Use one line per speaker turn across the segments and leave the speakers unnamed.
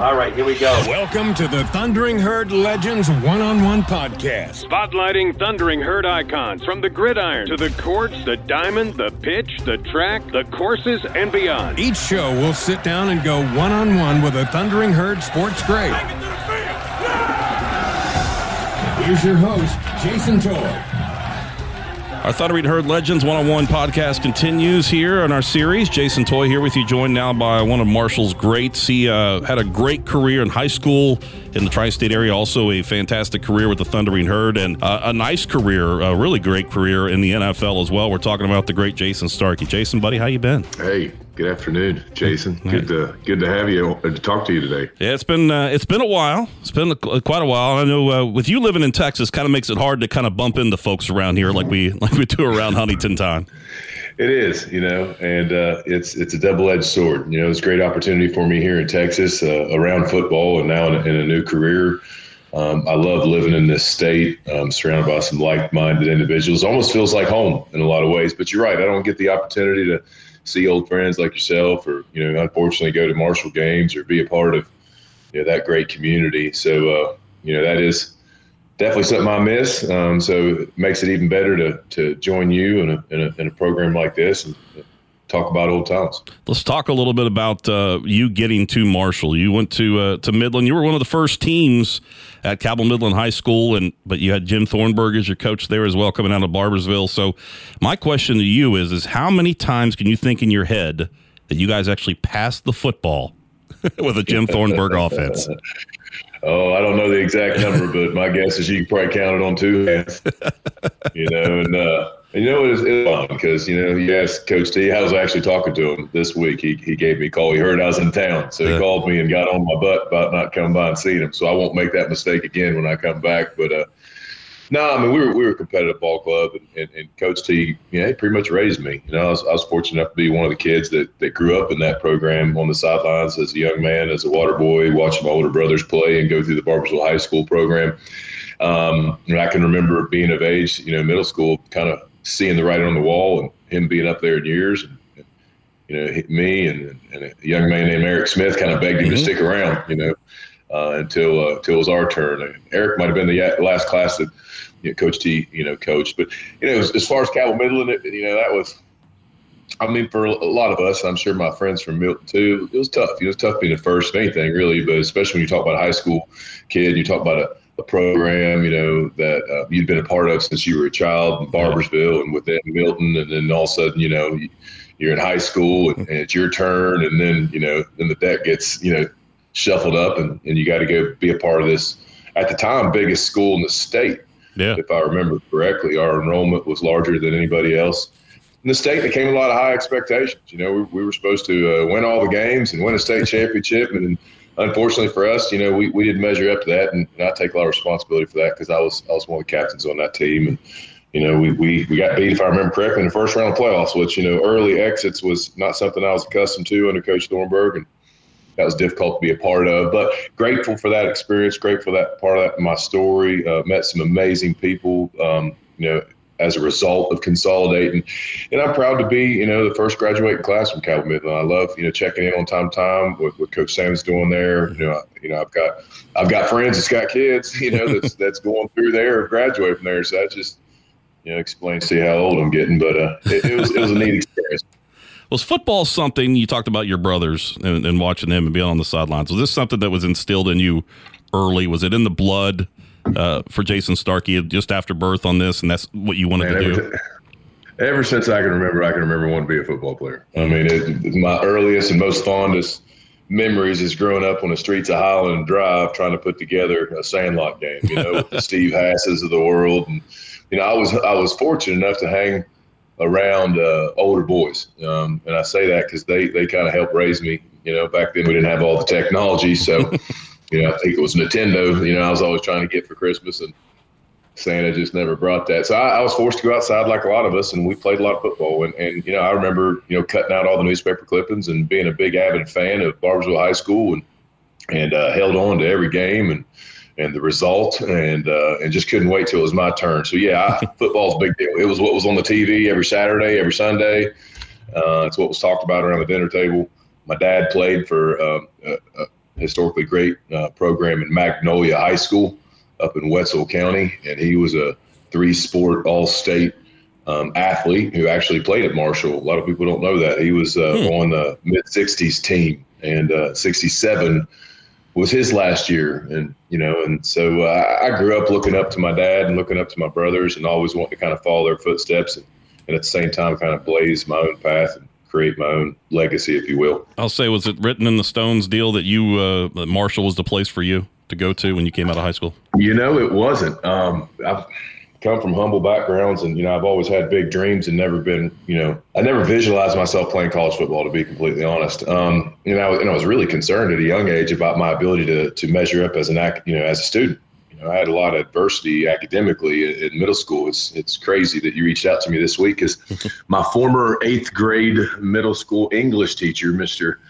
All right, here we go.
Welcome to the Thundering Herd Legends One on One Podcast.
Spotlighting Thundering Herd icons from the gridiron to the courts, the diamond, the pitch, the track, the courses, and beyond.
Each show will sit down and go one on one with a Thundering Herd sports great. Here's your host, Jason Toy.
Our Thundering Herd Legends one on one podcast continues here in our series. Jason Toy here with you, joined now by one of Marshall's greats. He uh, had a great career in high school in the tri state area, also a fantastic career with the Thundering Herd, and uh, a nice career, a really great career in the NFL as well. We're talking about the great Jason Starkey. Jason, buddy, how you been?
Hey, Good afternoon, Jason. Good to good to have you uh, to talk to you today.
Yeah, it's been uh, it's been a while. It's been a, quite a while. I know uh, with you living in Texas, kind of makes it hard to kind of bump into folks around here like we like we do around Huntington time.
It is, you know, and uh, it's it's a double edged sword. You know, it's a great opportunity for me here in Texas uh, around football, and now in a, in a new career. Um, I love living in this state, um, surrounded by some like minded individuals. Almost feels like home in a lot of ways. But you're right, I don't get the opportunity to see old friends like yourself, or you know, unfortunately, go to Marshall games or be a part of you know that great community. So uh, you know that is definitely something I miss. Um, so it makes it even better to to join you in a in a, in a program like this and talk about old times.
Let's talk a little bit about uh, you getting to Marshall. You went to uh, to Midland. You were one of the first teams at Cabell Midland High School, and but you had Jim Thornburg as your coach there as well, coming out of Barboursville. So, my question to you is: is how many times can you think in your head that you guys actually passed the football with a Jim Thornburg offense?
Oh, I don't know the exact number, but my guess is you can probably count it on two hands. you know, and uh, and you know, it was, it was fun because, you know, he asked Coach T, I was actually talking to him this week. He, he gave me a call. He heard I was in town. So he yeah. called me and got on my butt about not coming by and seeing him. So I won't make that mistake again when I come back. But, uh, no, I mean, we were, we were a competitive ball club, and, and, and Coach T, you know, he pretty much raised me. You know, I was, I was fortunate enough to be one of the kids that, that grew up in that program on the sidelines as a young man, as a water boy, watching my older brothers play and go through the Barboursville High School program. Um, and I can remember being of age, you know, middle school, kind of seeing the writing on the wall and him being up there in years. And, you know, me and, and a young man named Eric Smith kind of begged him mm-hmm. to stick around, you know, uh, until uh, until it was our turn. Eric might have been the last class that you know, Coach T, you know, coached. But you know, as, as far as Cabell Midland, it, you know, that was. I mean, for a lot of us, I'm sure my friends from Milton too, it was tough. You know, it was tough being the first of anything, really. But especially when you talk about a high school kid, you talk about a a program, you know, that uh, you'd been a part of since you were a child in Barboursville and within Milton, and then all of a sudden, you know, you're in high school and, and, it's your turn, and then you know, then the deck gets you know shuffled up, and, and you got to go be a part of this at the time biggest school in the state.
Yeah.
If I remember correctly, our enrollment was larger than anybody else. In the state, there came a lot of high expectations. You know, we, we were supposed to uh, win all the games and win a state championship, and unfortunately for us, you know, we, we didn't measure up to that, and, and I take a lot of responsibility for that because I was I was one of the captains on that team, and you know, we, we, we got beat, if I remember correctly, in the first round of playoffs, which, you know, early exits was not something I was accustomed to under Coach Thornburg. And that was difficult to be a part of. But grateful for that experience, grateful for that part of that, my story. Uh, met some amazing people, um, you know, as a result of consolidating. And I'm proud to be, you know, the first graduating class from Cabell Midland. I love, you know, checking in on time to time with what Coach Sam's doing there. You know, you know, I've got I've got friends that's got kids, you know, that's that's going through there or graduating from there. So that just, you know, explains to you how old I'm getting. But uh, it, it was it was a neat experience.
Was football something you talked about your brothers and, and watching them and being on the sidelines? Was this something that was instilled in you early? Was it in the blood? uh, for Jason Starkey just after birth on this, and that's what you wanted Man, to do?
ever since I can remember, I can remember wanting to be a football player. I mean, it, my earliest and most fondest memories is growing up on the streets of Highland Drive trying to put together a sandlot game, you know, with the Steve Hasses of the world. And, you know, I was, I was fortunate enough to hang around uh, older boys. Um, and I say that because they, they kind of helped raise me. You know, back then we didn't have all the technology. So, you know, I think it was Nintendo. You know, I was always trying to get for Christmas, and Santa just never brought that. So I, I, was forced to go outside like a lot of us, and we played a lot of football. And, and you know, I remember you know cutting out all the newspaper clippings and being a big avid fan of Barboursville High School, and and uh, held on to every game and and the result, and uh, and just couldn't wait till it was my turn. So yeah, I, football's a big deal. It was what was on the TV every Saturday, every Sunday. Uh, it's what was talked about around the dinner table. My dad played for um, uh, uh historically great uh, program in Magnolia High School up in Wetzel County, and he was a three-sport All-State um, athlete who actually played at Marshall. A lot of people don't know that he was uh, hmm. on the mid '60s team, and '67 uh, was his last year, and you know, and so uh, I grew up looking up to my dad and looking up to my brothers, and always wanting to kind of follow their footsteps, and, and at the same time, kind of blaze my own path and create my own legacy, if you will.
I'll say, was it written in the Stones deal that you uh, that Marshall was the place for you to go to when you came out of high school?
You know, it wasn't. Um, I've come from humble backgrounds, and you know, I've always had big dreams and never been, you know, I never visualized myself playing college football. To be completely honest, um, you know, and I was really concerned at a young age about my ability to to measure up as an act, you know, as a student. You know, I had a lot of adversity academically in middle school. It's it's crazy that you reached out to me this week because my former eighth grade middle school English teacher, Mister.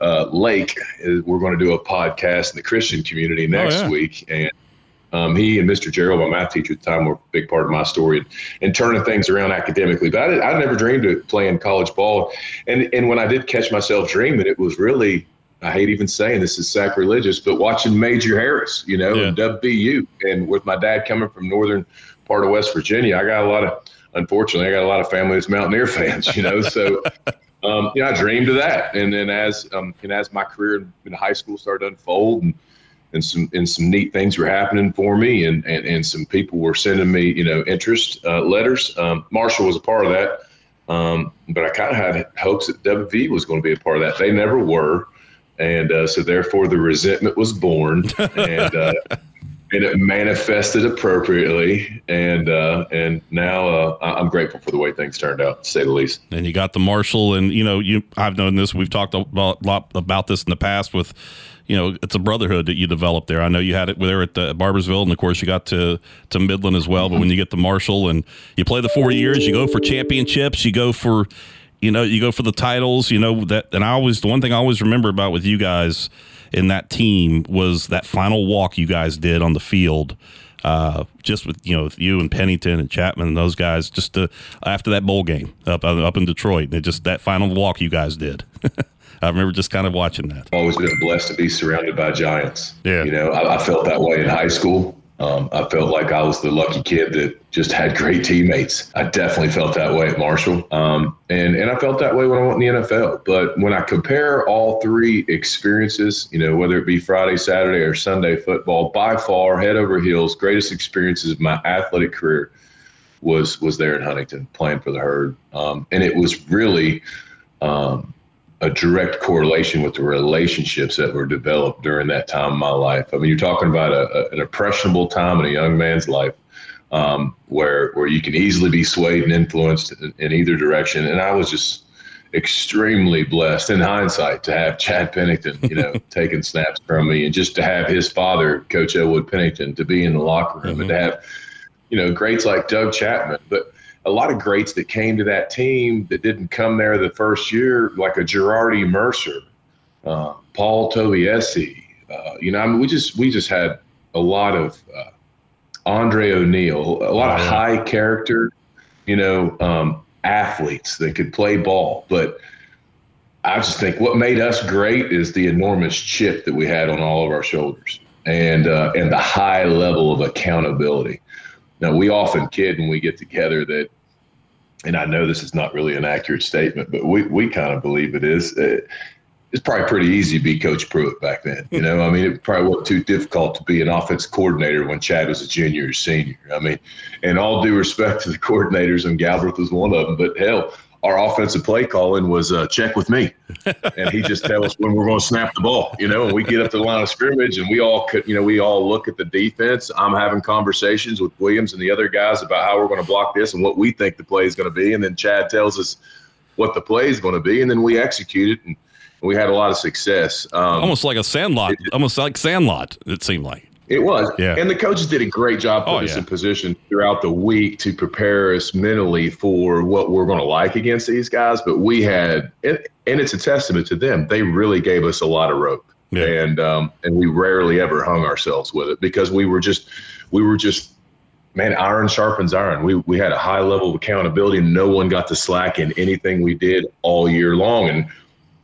Uh, Lake, we're going to do a podcast in the Christian community next oh, yeah. week, and um, he and Mr. Gerald, my math teacher at the time, were a big part of my story and, and turning things around academically. But I, I never dreamed of playing college ball. And, and when I did catch myself dreaming, it was really, I hate even saying this is sacrilegious, but watching Major Harris, you know, yeah. and WVU. And with my dad coming from northern part of West Virginia, I got a lot of, unfortunately, I got a lot of family that's Mountaineer fans, you know. So, um, you know, I dreamed of that. And then as, um, and as my career in high school started to unfold and, and some and some neat things were happening for me, and and, and some people were sending me you know interest uh, letters. Um, Marshall was a part of that, um, but I kind of had hopes that WV was going to be a part of that. They never were, and uh, so therefore the resentment was born, and uh, and it manifested appropriately, and uh, and now uh, I'm grateful for the way things turned out, to say the least.
And you got the Marshall, and you know you I've known this. We've talked a lot about this in the past with you know, it's a brotherhood that you develop there. I know you had it there at uh, Barboursville, and of course you got to to Midland as well. But when you get to Marshall and you play the four years, you go for championships, you go for, you know, you go for the titles. You know that, and I always the one thing I always remember about with you guys in that team was that final walk you guys did on the field. Uh, just with you know with you and Pennington and Chapman and those guys, just to, after that bowl game up up in Detroit, and just that final walk you guys did. I remember just kind of watching that.
I've always been blessed to be surrounded by giants.
Yeah.
You know, I, I felt that way in high school. Um, I felt like I was the lucky kid that just had great teammates. I definitely felt that way at Marshall. Um, and, and I felt that way when I went in the NFL. But when I compare all three experiences, you know, whether it be Friday, Saturday, or Sunday football, by far, head over heels, greatest experiences of my athletic career was was there in Huntington playing for the herd. Um, and it was really um, a direct correlation with the relationships that were developed during that time in my life. I mean, you're talking about a, a, an impressionable time in a young man's life um, where where you can easily be swayed and influenced in, in, either direction. And I was just extremely blessed in hindsight to have Chad Pennington, you know, taking snaps from me, and just to have his father, Coach Elwood Pennington, to be in the locker room, mm-hmm. and to have you know greats like Doug Chapman, but a lot of greats that came to that team that didn't come there the first year, like a Giradie Mercer, uh, Paul Toviessi. Uh, you know, I mean, we just we just had a lot of uh, Andre O'Neal, a lot of high character, you know, um, athletes that could play ball. But I just think what made us great is the enormous chip that we had on all of our shoulders, and uh, and the high level of accountability. Now, we often kid when we get together that, and I know this is not really an accurate statement, but we, we kind of believe it is. It, it's probably pretty easy to be Coach Pruett back then. You know, I mean, it probably wasn't too difficult to be an offense coordinator when Chad was a junior or senior. I mean, and all due respect to the coordinators, and Galbraith was one of them, but hell, our offensive play calling was uh, check with me, and he just tell us when we're going to snap the ball. You know, and we get up to the line of scrimmage, and we all could, you know, we all look at the defense. I'm having conversations with Williams and the other guys about how we're going to block this and what we think the play is going to be, and then Chad tells us what the play is going to be, and then we execute it, and we had a lot of success.
Um, almost like a sandlot, it, almost like sandlot. It seemed like.
It was. Yeah. And the coaches did a great job putting oh, yeah. us in position throughout the week to prepare us mentally for what we're going to like against these guys. But we had, and, and it's a testament to them, they really gave us a lot of rope. Yeah. And um, and we rarely ever hung ourselves with it because we were just we were just man iron sharpens iron. We we had a high level of accountability. and No one got to slack in anything we did all year long. And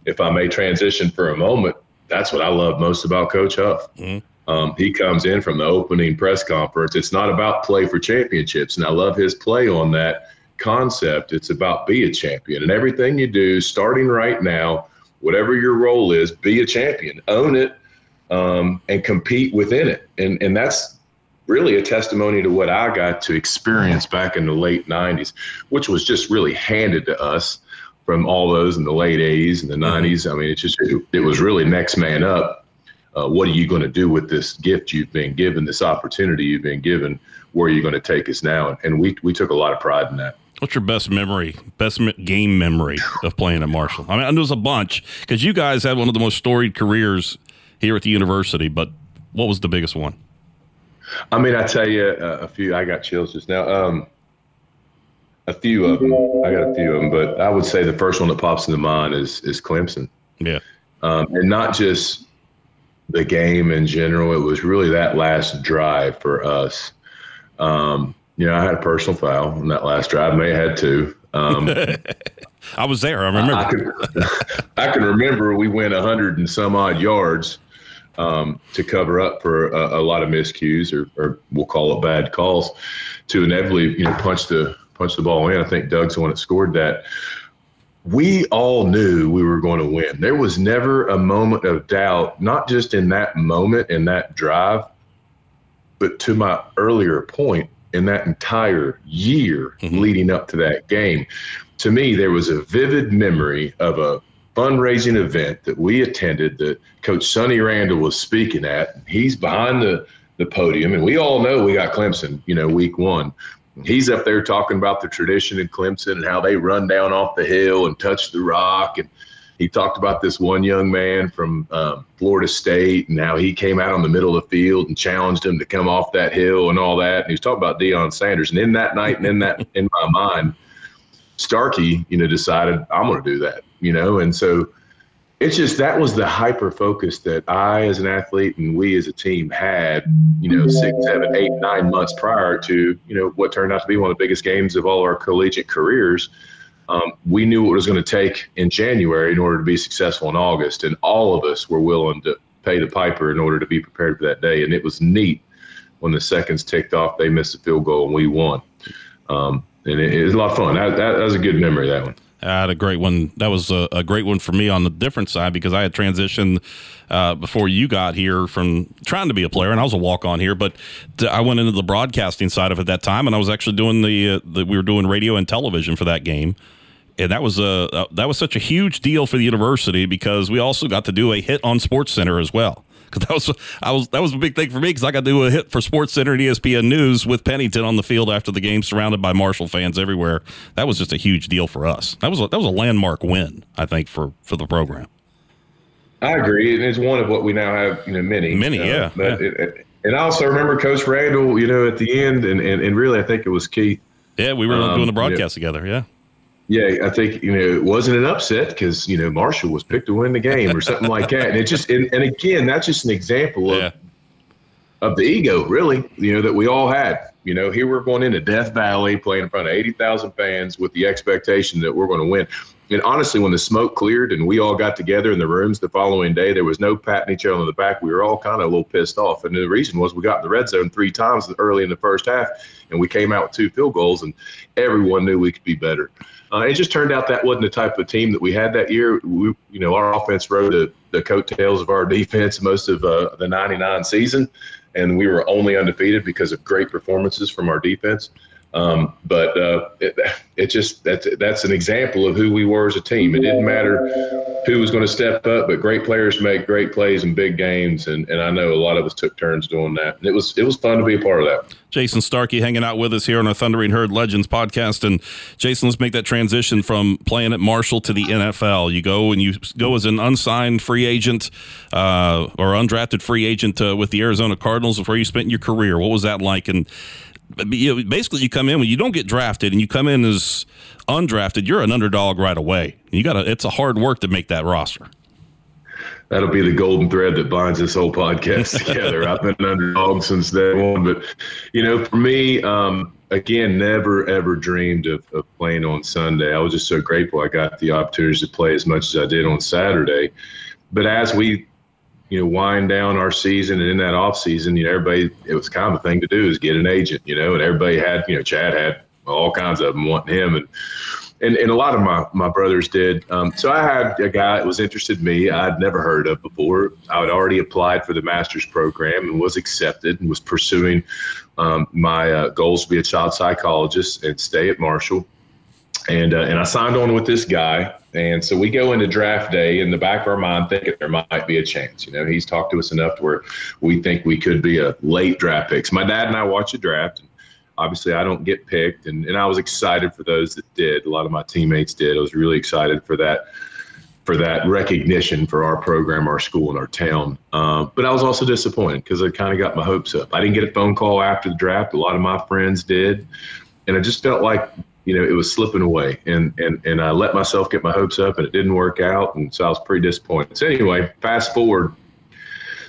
if I may transition for a moment, that's what I love most about Coach Huff. Mm-hmm. Um, he comes in from the opening press conference. It's not about play for championships, and I love his play on that concept. It's about be a champion, and everything you do, starting right now, whatever your role is, be a champion, own it, um, and compete within it. And and that's really a testimony to what I got to experience back in the late '90s, which was just really handed to us from all those in the late 80s and the 90s. Mm-hmm. I mean, it's just it, it was really next man up uh, what are you going to do with this gift you've been given, this opportunity you've been given? Where are you going to take us now? And we we took a lot of pride in that.
What's your best memory, best game memory of playing at Marshall? I mean, there's a bunch because you guys had one of the most storied careers here at the university. But what was the biggest one?
I mean, I tell you uh, a few. I got chills just now. Um, a few of them. I got a few of them, but I would say the first one that pops into mind is is Clemson.
Yeah,
um, and not just the game in general. It was really that last drive for us. Um, you know, I had a personal foul in that last drive. May have had two. Um,
I was there. I remember.
I, can, I can remember we went a hundred and some odd yards um, to cover up for a, a lot of miscues, or, or, we'll call it bad calls, to inevitably you know punch the punch the ball in. I think Doug's the one that scored that we all knew we were going to win. There was never a moment of doubt, not just in that moment, in that drive, but to my earlier point, in that entire year mm-hmm. leading up to that game. To me, there was a vivid memory of a fundraising event that we attended that Coach Sonny Randle was speaking at. He's behind the, the podium, and we all know we got Clemson, you know, week one he's up there talking about the tradition in Clemson and how they run down off the hill and touch the rock. And he talked about this one young man from um, Florida State and how he came out on the middle of the field and challenged him to come off that hill and all that. And he was talking about Deion Sanders. And in that night and in that in my mind, Starkey, you know, decided I'm going to do that, you know, and so it's just that was the hyper focus that I, as an athlete, and we as a team had, you know, six, seven, eight, nine months prior to, you know, what turned out to be one of the biggest games of all our collegiate careers. Um, we knew what it was going to take in January in order to be successful in August, and all of us were willing to pay the piper in order to be prepared for that day. And it was neat when the seconds ticked off, they missed the field goal and we won. Um, and it, it was a lot of fun. That, that, that was a good memory, that one.
I had a great one. That was a, a, great one for me on the different side because I had transitioned uh, before you got here from trying to be a player, and I was a walk on here. But I went into the broadcasting side of it at that time, and I was actually doing the, uh, the we were doing radio and television for that game. And that was a, that was such a huge deal for the university because we also got to do a hit on SportsCenter as well because that was I was that was a big thing for me because I got to do a hit for SportsCenter and ESPN News with Pennington on the field after the game, surrounded by Marshall fans everywhere. That was just a huge deal for us. That was a, that was a landmark win, I think, for for the program.
I agree. and It's one of what we now have, you know, many.
Many, uh, yeah.
But
yeah.
It, it, and I also remember Coach Randle, you know, at the end, and, and, and really, I think it was Keith.
Yeah, we were um, doing the broadcast you know, together. Yeah.
Yeah, I think you know it wasn't an upset because you know Marshall was picked to win the game or something like that, and it just and, and again that's just an example of yeah. of the ego, really, you know that we all had. You know, here we're going into Death Valley playing in front of eighty thousand fans with the expectation that we're going to win. And honestly, when the smoke cleared and we all got together in the rooms the following day, there was no patting each other on the back. We were all kind of a little pissed off, and the reason was we got in the red zone three times early in the first half, and we came out with two field goals, and everyone knew we could be better. Uh, it just turned out that wasn't the type of team that we had that year. We, you know, our offense rode the, the coattails of our defense most of uh, the 99 season, and we were only undefeated because of great performances from our defense. Um, but uh, it, it just that's that's an example of who we were as a team. It didn't matter who was going to step up, but great players make great plays in big games, and, and I know a lot of us took turns doing that. And it was it was fun to be a part of that.
Jason Starkey hanging out with us here on our Thundering Herd Legends podcast. And Jason, let's make that transition from playing at Marshall to the NFL. You go and you go as an unsigned free agent uh, or undrafted free agent uh, with the Arizona Cardinals before you spent your career. What was that like? And basically you come in when you don't get drafted and you come in as undrafted, you're an underdog right away. You got to. It's a hard work to make that roster.
That'll be the golden thread that binds this whole podcast together. I've been an underdog since day one, but you know, for me, um, again, never ever dreamed of, of playing on Sunday. I was just so grateful I got the opportunity to play as much as I did on Saturday. But as we you know, wind down our season and in that off season, you know, everybody, it was kind of a thing to do is get an agent, you know, and everybody had, you know, Chad had all kinds of them wanting him. And, and, and a lot of my, my brothers did. Um, so I had a guy that was interested in me I'd never heard of before. I had already applied for the master's program and was accepted and was pursuing um, my uh, goals to be a child psychologist and stay at Marshall. And, uh, and I signed on with this guy. And so we go into draft day in the back of our mind thinking there might be a chance. You know, he's talked to us enough to where we think we could be a late draft pick. So my dad and I watch the draft. And obviously, I don't get picked. And, and I was excited for those that did. A lot of my teammates did. I was really excited for that for that recognition for our program, our school, and our town. Um, but I was also disappointed because I kind of got my hopes up. I didn't get a phone call after the draft. A lot of my friends did. And I just felt like you know, it was slipping away. And, and, and I let myself get my hopes up and it didn't work out. And so I was pretty disappointed. So anyway, fast forward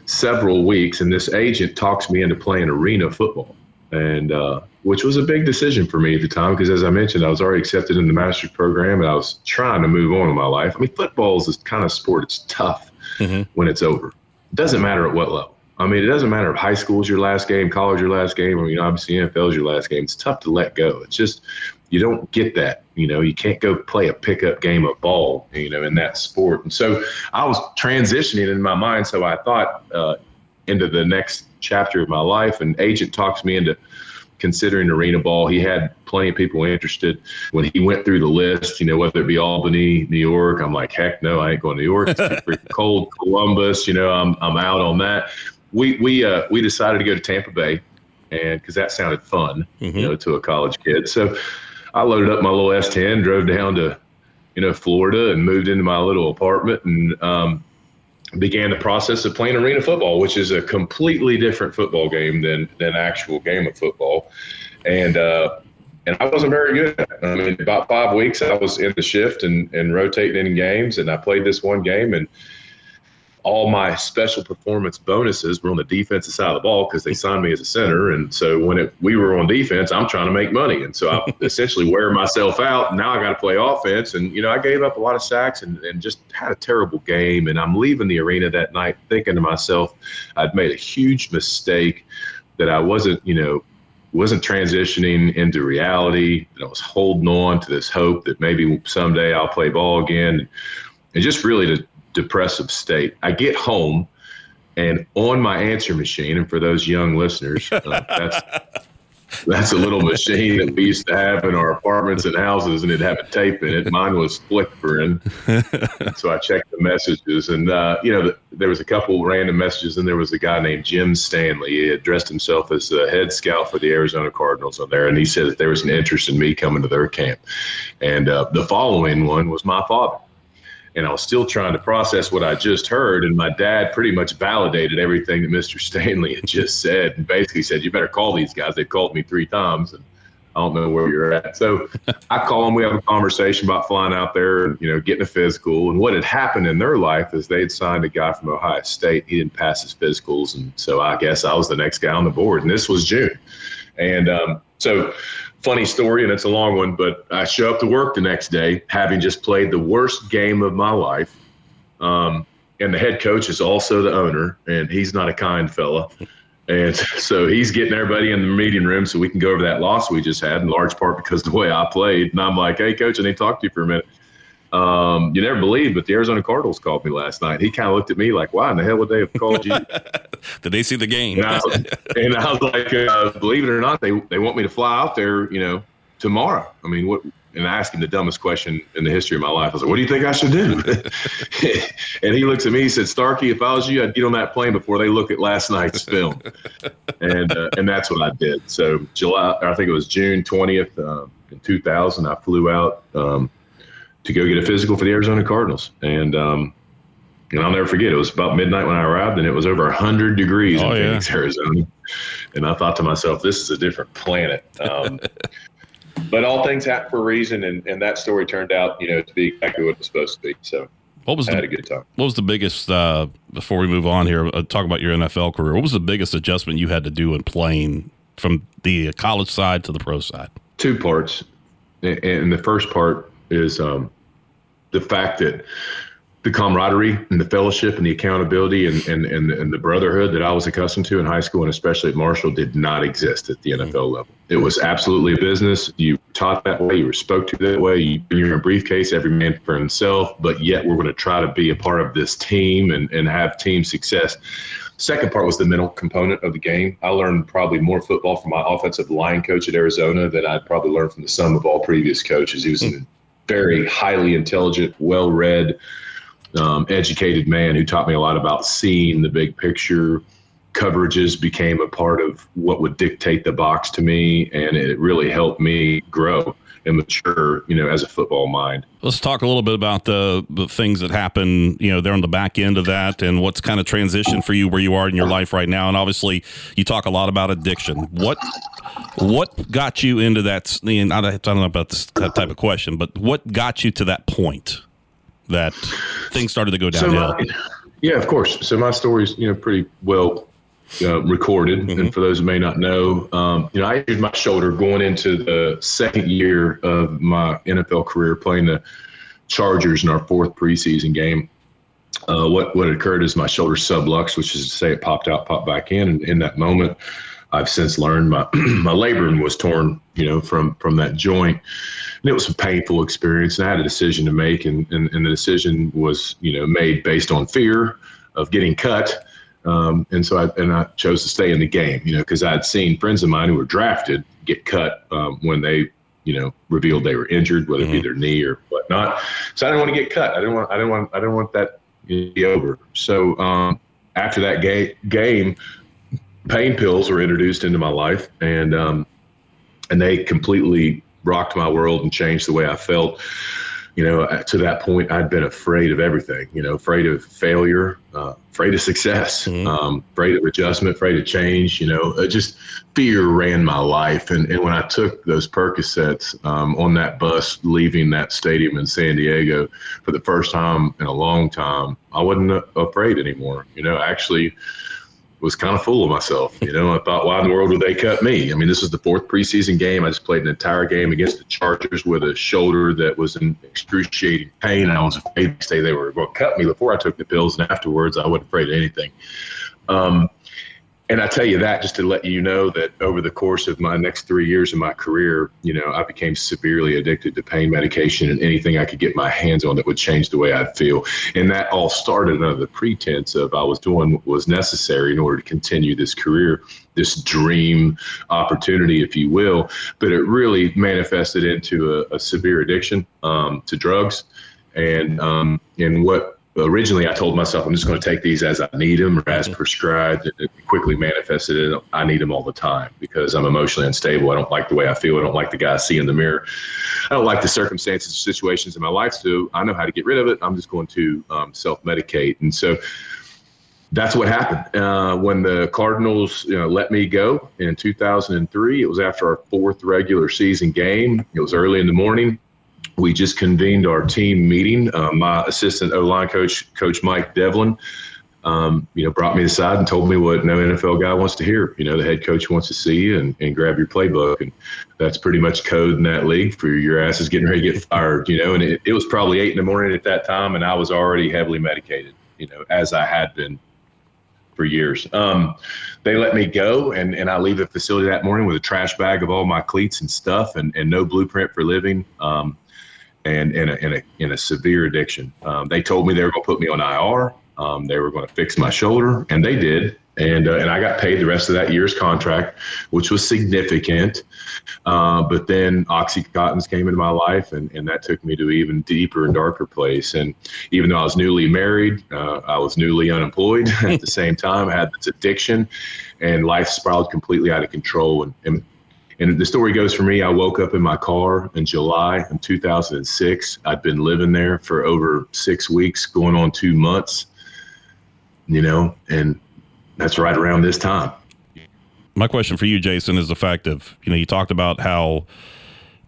several weeks and this agent talks me into playing arena football. And, uh, which was a big decision for me at the time because as I mentioned, I was already accepted in the master's program and I was trying to move on in my life. I mean, football is this kind of sport. It's tough mm-hmm. when it's over. It doesn't matter at what level. I mean, it doesn't matter if high school is your last game, college your last game, or you know, obviously NFL is your last game. It's tough to let go. It's just you don't get that. You know, you can't go play a pickup game of ball, you know, in that sport. And so I was transitioning in my mind. So I thought uh, into the next chapter of my life, and agent talks me into considering arena ball. He had plenty of people interested. When he went through the list, you know, whether it be Albany, New York, I'm like, heck no, I ain't going to New York. It's freaking cold. Columbus, you know, I'm I'm out on that. We we uh, we decided to go to Tampa Bay, and because that sounded fun, mm-hmm. you know, to a college kid. So I loaded up my little S10, drove down to, you know, Florida and moved into my little apartment and um, began the process of playing arena football, which is a completely different football game than than actual game of football. And uh, and I wasn't very good. I mean, about five weeks I was in the shift and and rotating in games, and I played this one game and all my special performance bonuses were on the defensive side of the ball because they signed me as a center. And so when it, we were on defense, I'm trying to make money. And so I essentially wear myself out. Now I got to play offense. And, you know, I gave up a lot of sacks and, and just had a terrible game. And I'm leaving the arena that night thinking to myself, I'd made a huge mistake that I wasn't, you know, wasn't transitioning into reality. And I was holding on to this hope that maybe someday I'll play ball again. And just really to depressive state. I get home, and on my answer machine, and for those young listeners, uh, that's that's a little machine that we used to have in our apartments and houses, and it had a tape in it. Mine was flickering, so I checked the messages, and uh, you know, there was a couple random messages, and there was a guy named Jim Stanley. He addressed himself as the head scout for the Arizona Cardinals on there, and he said that there was an interest in me coming to their camp. And uh, the following one was my father and I was still trying to process what I just heard. And my dad pretty much validated everything that Mr. Stanley had just said, and basically said, "You better call these guys. They've called me three times, and I don't know where you're at." So I call them. We have a conversation about flying out there and you know getting a physical. And what had happened in their life is they had signed a guy from Ohio State. He didn't pass his physicals, and so I guess I was the next guy on the board. And this was June, and um, so funny story, and it's a long one, but I show up to work the next day having just played the worst game of my life. Um, and the head coach is also the owner, and he's not a kind fella. And so he's getting everybody in the meeting room so we can go over that loss we just had, in large part because the way I played. And I'm like, hey, coach, I need to talk to you for a minute. Um, you never believe, but the Arizona Cardinals called me last night. He kind of looked at me like, "Why in the hell would they have called you?"
Did they see the game?
And I was, and I was like, uh, "Believe it or not, they they want me to fly out there, you know, tomorrow." I mean, what? And I asked him the dumbest question in the history of my life. I was like, "What do you think I should do?" and he looks at me. He said, "Starkey, if I was you, I'd get on that plane before they look at last night's film." and uh, and that's what I did. So July, I think it was June twentieth uh, in two thousand. I flew out. Um, to go get a physical for the Arizona Cardinals. And, um, and I'll never forget, it was about midnight when I arrived, and it was over 100 degrees oh, in Phoenix, yeah. Arizona. And I thought to myself, this is a different planet. Um, but all things happen for a reason, and, and that story turned out, you know, to be exactly what it was supposed to be. So
what was
I
the,
had a good time.
What was the biggest, uh, before we move on here, uh, talk about your NFL career, what was the biggest adjustment you had to do in playing from the college side to the pro side?
Two parts. And the first part is um, the fact that the camaraderie and the fellowship and the accountability and, and, and, and, the brotherhood that I was accustomed to in high school and especially at Marshall did not exist at the NFL level. It was absolutely a business. You taught that way, you were spoke to that way. You, you're in a briefcase, every man for himself, but yet we're going to try to be a part of this team and, and have team success. Second part was the mental component of the game. I learned probably more football from my offensive line coach at Arizona than I'd probably learned from the sum of all previous coaches. He was a very highly intelligent, well read, um, educated man who taught me a lot about seeing the big picture. Coverages became a part of what would dictate the box to me, and it really helped me grow and mature, you know, as a football mind.
Let's talk a little bit about the the things that happen, you know, there on the back end of that, and what's kind of transition for you where you are in your life right now. And obviously, you talk a lot about addiction. What what got you into that? And I don't know about this that type of question, but what got you to that point? that things started to go downhill. So my,
yeah, of course. So my story's you know pretty well uh, recorded, mm-hmm. and for those who may not know, um, you know I injured my shoulder going into the second year of my NFL career, playing the Chargers in our fourth preseason game. Uh, what what occurred is my shoulder subluxed, which is to say it popped out, popped back in, and in that moment, I've since learned my my labrum was torn, you know, from from that joint and it was a painful experience. And I had a decision to make, and, and, and the decision was, you know, made based on fear of getting cut. Um, and so I and I chose to stay in the game, you know, because I had seen friends of mine who were drafted get cut um, when they, you know, revealed they were injured, whether mm-hmm. it be mm-hmm. their knee or whatnot. So I didn't want to get cut. I didn't want. I didn't want. I didn't want that to be over. So um, after that ga- game, pain pills were introduced into my life, and um, and they completely rocked my world and changed the way I felt. You know, to that point, I'd been afraid of everything. You know, afraid of failure, uh, afraid of success, mm-hmm. um, afraid of adjustment, afraid of change. You know, uh, just fear ran my life. And, and when I took those Percocets um, on that bus leaving that stadium in San Diego for the first time in a long time, I wasn't afraid anymore. You know, actually was kind of full of myself. You know, I thought, why in the world would they cut me? I mean, this was the fourth preseason game. I just played an entire game against the Chargers with a shoulder that was in excruciating pain. I was afraid to say they were going to cut me before I took the pills, and afterwards, I wasn't afraid of anything. Um, and I tell you that just to let you know that over the course of my next three years of my career, you know, I became severely addicted to pain medication and anything I could get my hands on that would change the way I feel. And that all started under the pretense of I was doing what was necessary in order to continue this career, this dream opportunity, if you will. But it really manifested into a, a severe addiction um, to drugs. And um, and what originally I told myself I'm just going to take these as I need them or as mm-hmm. prescribed. It quickly manifested in I need them all the time because I'm emotionally unstable. I don't like the way I feel. I don't like the guy I see in the mirror. I don't like the circumstances, or situations in my life. So I know how to get rid of it. I'm just going to um, self medicate. And so that's what happened uh, when the Cardinals you know, let me go in 2003. It was after our fourth regular season game. It was early in the morning we just convened our team meeting. Uh, my assistant O line coach, Coach Mike Devlin, um, you know, brought me aside and told me what no NFL guy wants to hear. You know, the head coach wants to see you and, and grab your playbook, and that's pretty much code in that league for your ass is getting ready to get fired. You know, and it, it was probably eight in the morning at that time, and I was already heavily medicated. You know, as I had been for years. Um, they let me go, and, and I leave the facility that morning with a trash bag of all my cleats and stuff, and, and no blueprint for living. Um, and in a, in a, in a severe addiction. Um, they told me they were going to put me on IR. Um, they were going to fix my shoulder, and they did. And, uh, and I got paid the rest of that year's contract, which was significant. Uh, but then Oxycontins came into my life, and, and that took me to an even deeper and darker place. And even though I was newly married, uh, I was newly unemployed at the same time. I had this addiction, and life spiraled completely out of control. And, and and the story goes for me, I woke up in my car in July of 2006. I'd been living there for over six weeks, going on two months, you know, and that's right around this time.
My question for you, Jason, is the fact of, you know, you talked about how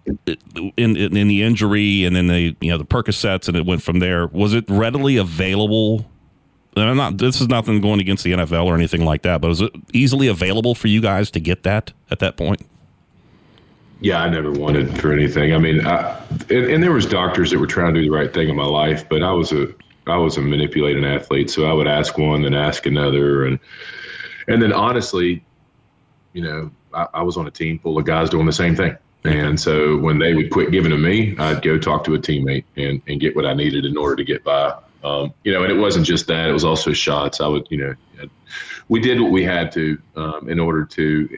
in, in, in the injury and then the, you know, the Percocets and it went from there. Was it readily available and I'm not. This is nothing going against the NFL or anything like that. But was it easily available for you guys to get that at that point?
Yeah, I never wanted for anything. I mean, I, and, and, there was doctors that were trying to do the right thing in my life, but I was a I was a manipulating athlete, so I would ask one, then ask another, and and then honestly, you know, I, I was on a team full of guys doing the same thing. And so when they would quit giving to me, I'd go talk to a teammate and, and get what I needed in order to get by. Um, you know, and it wasn't just that; it was also shots. I would, you know, we did what we had to um, in order to,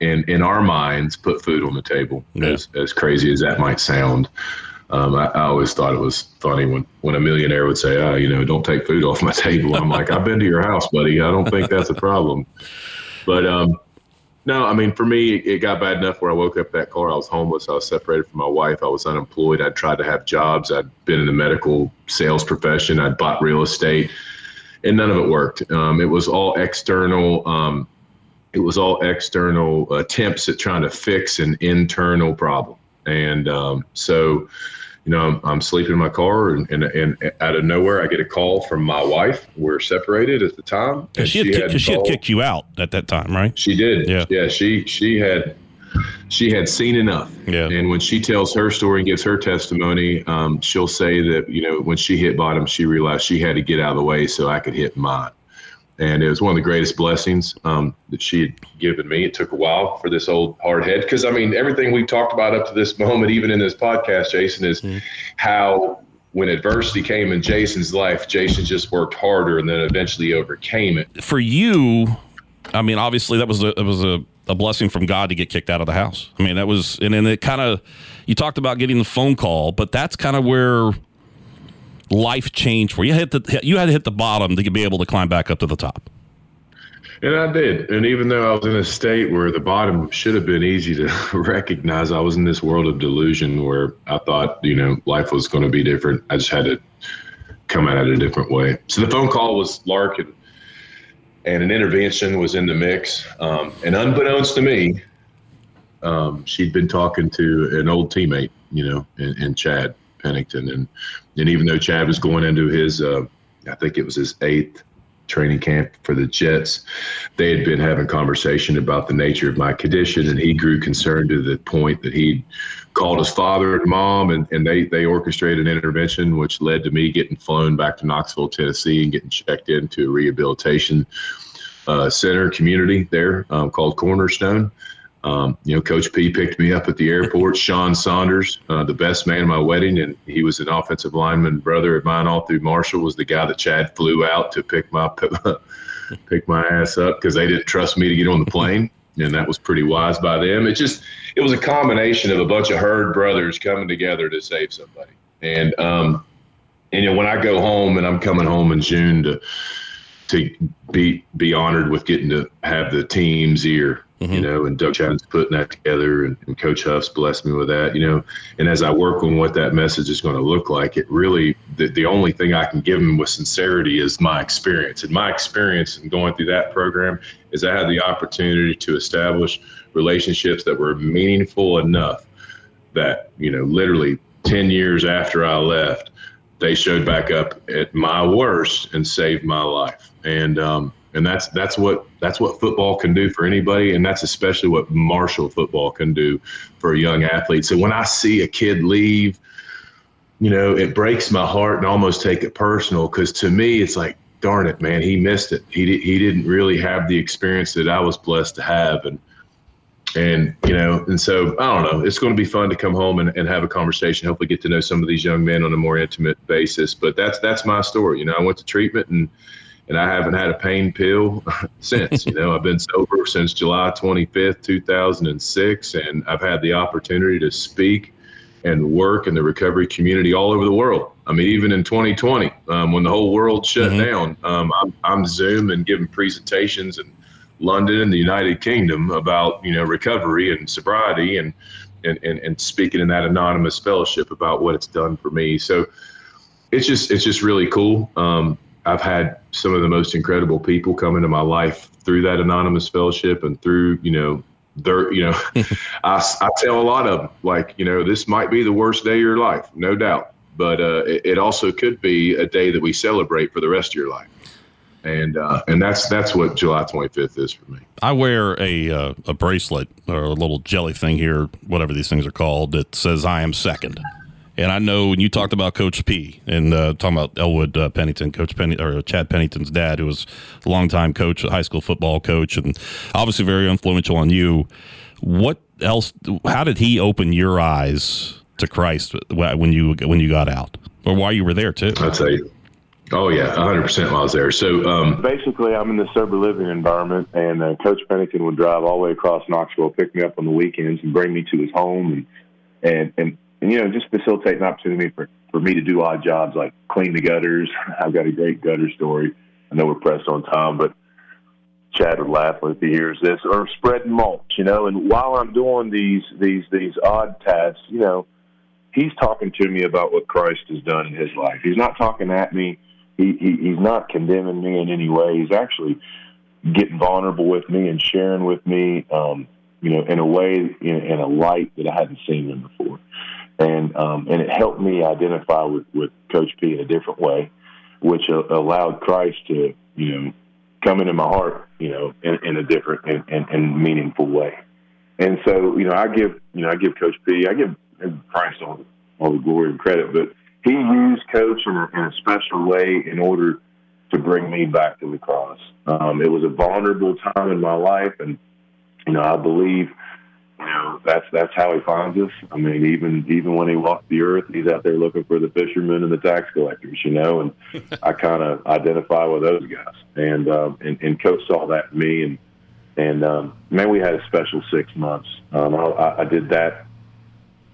in in our minds, put food on the table. Yeah. As as crazy as that might sound, um, I, I, always thought it was funny when when a millionaire would say, "Ah, oh, you know, don't take food off my table." I'm like, "I've been to your house, buddy. I don't think that's a problem." But um, no, I mean, for me, it got bad enough where I woke up that car. I was homeless. I was separated from my wife. I was unemployed. I'd tried to have jobs. I'd been in the medical sales profession. I'd bought real estate, and none of it worked. Um, it was all external. Um, it was all external attempts at trying to fix an internal problem. And um, so, you know, I'm, I'm, sleeping in my car, and, and, and, out of nowhere, I get a call from my wife. We're separated at the time.
And she, had, she, she had kicked you out at that time, right?
She did. Yeah. Yeah. She she had she had seen enough. Yeah. And when she tells her story and gives her testimony, um, she'll say that you know when she hit bottom, she realized she had to get out of the way so I could hit mine and it was one of the greatest blessings um, that she had given me. It took a while for this old hard head because I mean everything we've talked about up to this moment, even in this podcast, Jason, is mm-hmm. how when adversity came in Jason's life, Jason just worked harder and then eventually overcame it.
For you, I mean, obviously that was a it was a, a blessing from God to get kicked out of the house. I mean, that was and then it kind of you talked about getting the phone call, but that's kind of where life change for you? You, hit the, you had to hit the bottom to be able to climb back up to the top.
And I did. And even though I was in a state where the bottom should have been easy to recognize, I was in this world of delusion where I thought, you know, life was going to be different. I just had to come at it a different way. So the phone call was Larkin, and an intervention was in the mix. Um, and unbeknownst to me, um, she'd been talking to an old teammate, you know, and, and Chad Pennington. And and even though Chad was going into his, uh, I think it was his eighth training camp for the Jets, they had been having conversation about the nature of my condition, and he grew concerned to the point that he called his father and mom, and, and they they orchestrated an intervention, which led to me getting flown back to Knoxville, Tennessee, and getting checked into a rehabilitation uh, center community there um, called Cornerstone. Um, you know, Coach P picked me up at the airport. Sean Saunders, uh, the best man at my wedding, and he was an offensive lineman brother of mine all through Marshall. Was the guy that Chad flew out to pick my pick my ass up because they didn't trust me to get on the plane, and that was pretty wise by them. It just it was a combination of a bunch of herd brothers coming together to save somebody. And um, and you know, when I go home, and I'm coming home in June to to be be honored with getting to have the team's ear Mm-hmm. you know, and Doug Chadden's putting that together, and, and, Coach Huff's blessed me with that, you know. And as I work on what that message is going to look like, it really the, the only thing I can give them with sincerity is my experience. And my experience in going through that program is I had the opportunity to establish relationships that were meaningful enough that you know, literally ten years after I left, they showed back up at my worst and saved my life. And um, and that's that's what that's what football can do for anybody, and that's especially what Marshall football can do for a young athlete. So when I see a kid leave, you know, it breaks my heart and almost take it personal because to me it's like, darn it, man, he missed it. He he didn't really have the experience that I was blessed to have, and and you know, and so I don't know. It's going to be fun to come home and, and have a conversation. Hopefully, get to know some of these young men on a more intimate basis. But that's that's my story. You know, I went to treatment and and I haven't had a pain pill since. you know, I've been sober since July 25th, 2006, and I've had the opportunity to speak and work in the recovery community all over the world. I mean, even in 2020, um, when the whole world shut mm-hmm. down, um, I'm, I'm Zoom and giving presentations in London and the United Kingdom about you know recovery and sobriety and and, and, and speaking in that anonymous fellowship about what it's done for me. So it's just it's just really cool. Um, I've had some of the most incredible people come into my life through that anonymous fellowship and through, you know, their, you know, I, I tell a lot of them, like, you know, this might be the worst day of your life, no doubt. But uh, it, it, also could be a day that we celebrate for the rest of your life. And uh, and that's that's what July 25th is for me.
I wear a uh, a bracelet or a little jelly thing here, whatever these things are called, that says I am second And I know when you talked about Coach P and uh, talking about Elwood uh, Pennington, Coach Penny or Chad Pennington's dad, who was a longtime coach, high school football coach, and obviously very influential on you. What else? How did he open your eyes to Christ when you when you got out, or while you were there too?
I'd say Oh yeah, 100 percent while I was there. So um,
basically, I'm in the sober living environment, and uh, Coach Pennington would drive all the way across Knoxville, pick me up on the weekends, and bring me to his home, and and and, and you know just facilitate an opportunity for for me to do odd jobs like clean the gutters. I've got a great gutter story. I know we're pressed on time, but Chad would laugh if he hears this, or spreading mulch, you know. And while I'm doing these these these odd tasks, you know, he's talking to me about what Christ has done in his life. He's not talking at me he, he he's not condemning me in any way. He's actually getting vulnerable with me and sharing with me, um, you know, in a way, in, in a light that I hadn't seen him before, and um, and it helped me identify with with Coach P in a different way, which allowed Christ to, you know, come into my heart, you know, in, in a different and, meaningful way. And so, you know, I give, you know, I give Coach P, I give Christ all, all the glory and credit, but he used Coach in a, in a special way in order to bring me back to the cross. Um, it was a vulnerable time in my life, and you know, I believe, that's that's how he finds us. I mean, even even when he walked the earth, he's out there looking for the fishermen and the tax collectors, you know. And I kind of identify with those guys, and um, and and Coach saw that in me, and and um, man, we had a special six months. Um, I, I did that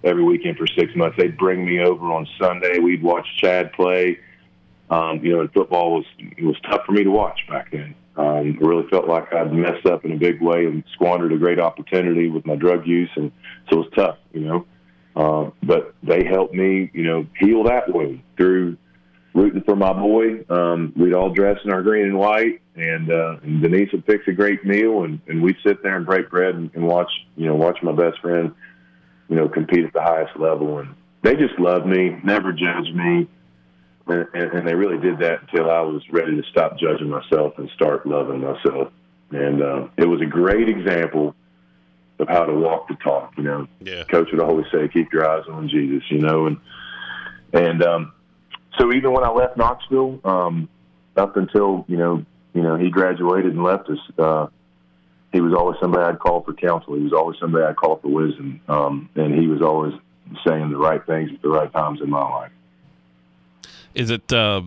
every weekend for six months. They'd bring me over on Sunday. We'd watch Chad play. Um, you know, and football was it was tough for me to watch back then. Um, I really felt like I'd messed up in a big way and squandered a great opportunity with my drug use, and so it was tough. You know, uh, but they helped me, you know, heal that wound through rooting for my boy. Um, we'd all dress in our green and white, and, uh, and Denise would fix a great meal, and, and we'd sit there and break bread and, and watch, you know, watch my best friend you know, compete at the highest level. And they just loved me, never judged me. And, and, and they really did that until I was ready to stop judging myself and start loving myself. And uh, it was a great example of how to walk the talk. You know,
yeah.
Coach would always say, "Keep your eyes on Jesus." You know, and and um, so even when I left Knoxville, um, up until you know, you know, he graduated and left us. Uh, he was always somebody I'd call for counsel. He was always somebody I'd call for wisdom, um, and he was always saying the right things at the right times in my life.
Is it uh,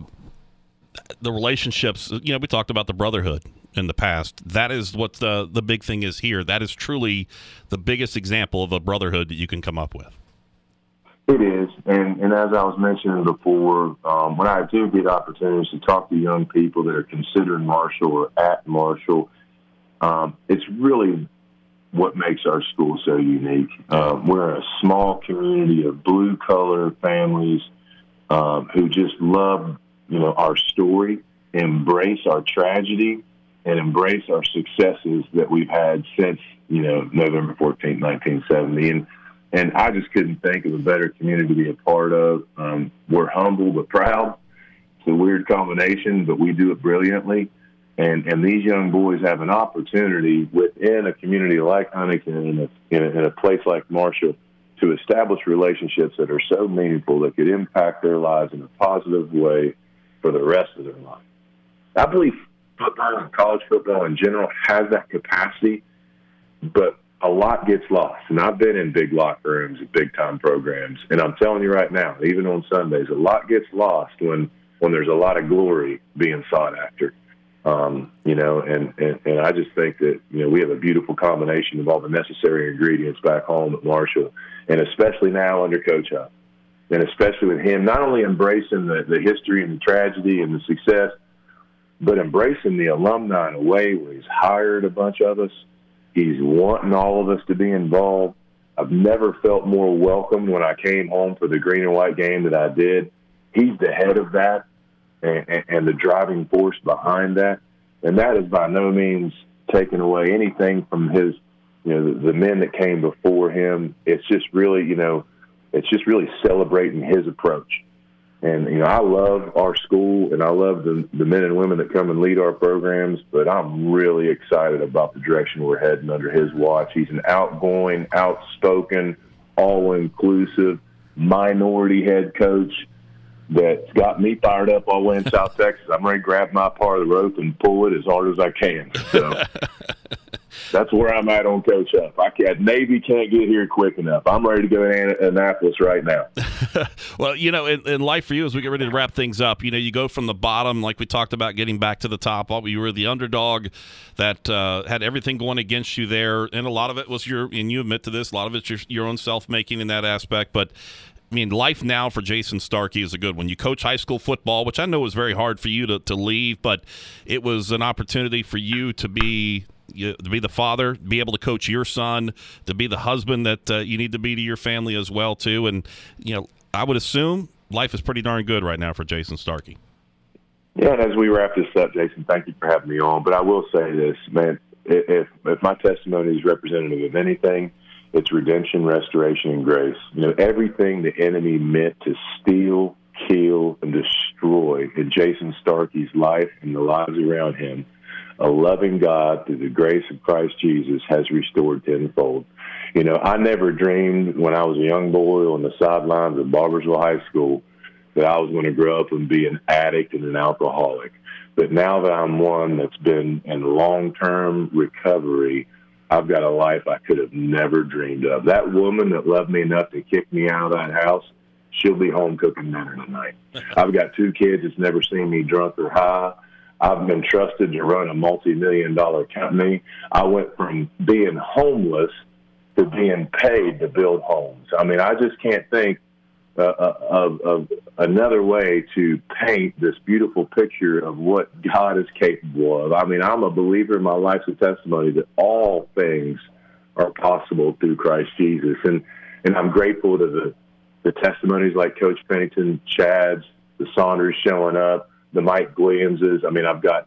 the relationships? You know, we talked about the brotherhood in the past. That is what the the big thing is here. That is truly the biggest example of a brotherhood that you can come up with.
It is, and and as I was mentioning before, um, when I do get opportunities to talk to young people that are considering Marshall or at Marshall um, it's really what makes our school so unique. Um, we're a small community of blue collar families um, who just love, you know, our story, embrace our tragedy, and embrace our successes that we've had since, you know, November 14, 1970. And and I just couldn't think of a better community to be a part of. Um, we're humble but proud. It's a weird combination, but we do it brilliantly. And, and these young boys have an opportunity within a community like Huntington, in a, in a, in a place like Marshall, to establish relationships that are so meaningful that could impact their lives in a positive way for the rest of their life. I believe football and college football in general has that capacity, but a lot gets lost. And I've been in big locker rooms at big time programs, and I'm telling you right now, even on Sundays, a lot gets lost when when there's a lot of glory being sought after. Um, you know, and, and, and I just think that, you know, we have a beautiful combination of all the necessary ingredients back home at Marshall, and especially now under Coach Huff. And especially with him not only embracing the, the history and the tragedy and the success, but embracing the alumni in a way where he's hired a bunch of us. He's wanting all of us to be involved. I've never felt more welcome when I came home for the green and white game that I did. He's the head of that and, and the driving force behind that. And that is by no means taking away anything from his, you know, the, the men that came before him. It's just really, you know, it's just really celebrating his approach. And you know, I love our school, and I love the the men and women that come and lead our programs. But I'm really excited about the direction we're heading under his watch. He's an outgoing, outspoken, all inclusive, minority head coach that's got me fired up all the way in South Texas. I'm ready to grab my part of the rope and pull it as hard as I can. So that's where I'm at on Coach Huff. I can't, Navy can't get here quick enough. I'm ready to go to Annapolis right now.
well, you know, in, in, life for you, as we get ready to wrap things up, you know, you go from the bottom, like we talked about, getting back to the top. You were the underdog that uh, had everything going against you there, and a lot of it was your, and you admit to this, a lot of it's your, your own self making in that aspect. But I mean, life now for Jason Starkey is a good one. You coach high school football, which I know was very hard for you to, to leave, but it was an opportunity for you to be you, to be the father, be able to coach your son, to be the husband that uh, you need to be to your family as well too. And you know, I would assume life is pretty darn good right now for Jason Starkey.
Yeah, and as we wrap this up, Jason, thank you for having me on. But I will say this, man, if if my testimony is representative of anything, it's redemption, restoration, and grace. You know, everything the enemy meant to steal, kill, and destroy in Jason Starkey's life and the lives around him a loving God through the grace of Christ Jesus has restored tenfold. You know, I never dreamed when I was a young boy on the sidelines of Barboursville High School that I was going to grow up and be an addict and an alcoholic. But now that I'm one that's been in long term recovery, I've got a life I could have never dreamed of. That woman that loved me enough to kick me out of that house, she'll be home cooking dinner tonight. I've got two kids that's never seen me drunk or high. I've been trusted to run a multi-million dollar company. I went from being homeless to being paid to build homes. I mean, I just can't think uh, uh, of, of another way to paint this beautiful picture of what God is capable of. I mean, I'm a believer in my life's a testimony that all things are possible through Christ Jesus, and and I'm grateful to the the testimonies like Coach Pennington, Chad's, the Saunders showing up the Mike Williamses. I mean, I've got,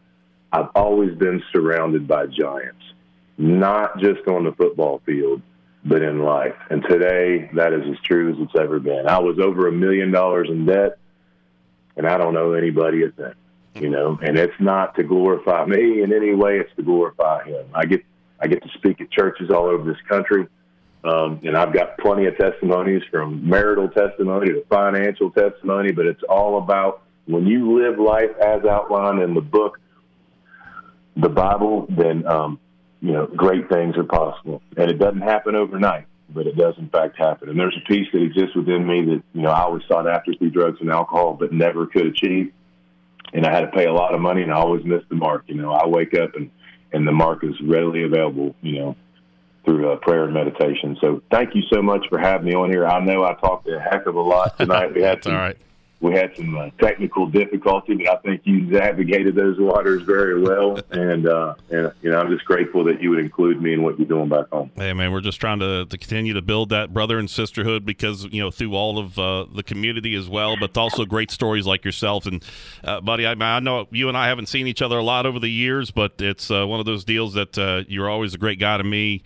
I've always been surrounded by giants, not just on the football field, but in life. And today, that is as true as it's ever been. I was over a million dollars in debt, and I don't know anybody at that. You know, and it's not to glorify me in any way; it's to glorify Him. I get, I get to speak at churches all over this country. Um, and I've got plenty of testimonies from marital testimony to financial testimony, but it's all about when you live life as outlined in the book, the Bible, then um, you know great things are possible, and it doesn't happen overnight, but it does in fact happen. And there's a peace that exists within me that you know I always sought after through drugs and alcohol, but never could achieve. And I had to pay a lot of money, and I always missed the mark. You know, I wake up and and the mark is readily available. You know, through uh, prayer and meditation. So thank you so much for having me on here. I know I talked a heck of a lot tonight. We had some,
all right
we had some uh, technical difficulty, but I think you navigated those waters very well. and uh, and you know, I'm just grateful that you would include me in what you're doing back home.
Hey, man, we're just trying to, to continue to build that brother and sisterhood because you know through all of uh, the community as well, but also great stories like yourself. And uh, buddy, I, I, know you and I haven't seen each other a lot over the years, but it's uh, one of those deals that uh, you're always a great guy to me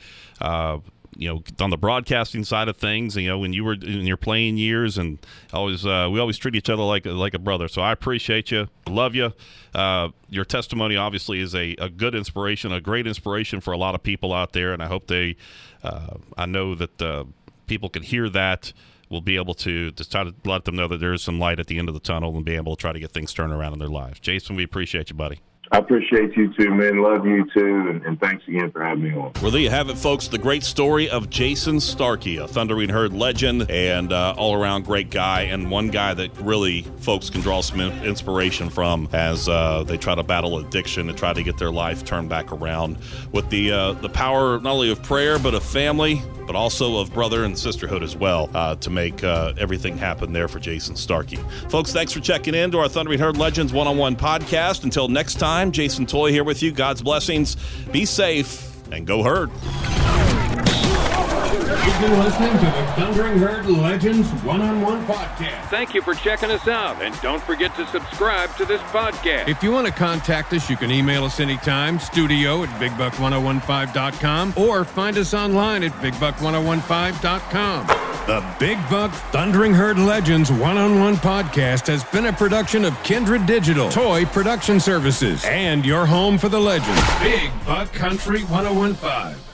you know on the broadcasting side of things you know when you were in your playing years and always uh, we always treat each other like like a brother. So i appreciate you. Love you. Uh, your testimony obviously is a, a good inspiration a great inspiration for a lot of people out there. And i hope they uh, i know that uh, people can hear that. Will be able to, to try to let them know that there is some light at the end of the tunnel and be able to try to get things turned around in their lives. Jason we appreciate you buddy
I appreciate you too, man. Love you too, and, and, thanks again for having me on.
Well, there you have it, folks. The great story of Jason Starkey, a Thundering Herd legend and uh, all around great guy, and one guy that really folks can draw some inspiration from as uh, they try to battle addiction and try to get their life turned back around with the uh, the power not only of prayer but of family, but also of brother and sisterhood as well uh, to make uh, everything happen there for Jason Starkey. Folks, thanks for checking in to our Thundering Herd Legends one on one podcast. Until next time, Jason Toy here with you. God's blessings. Be safe and go herd.
You've been listening to the Thundering Herd Legends One on One podcast.
Thank you for checking us out, and don't forget to subscribe to this podcast.
If you want to contact us, you can email us anytime studio at bigbuck1015.com or find us online at bigbuck1015.com. The Big Buck Thundering Herd Legends One on One podcast has been a production of Kindred Digital, Toy Production Services, and your home for the legends, Big Buck Country 1015.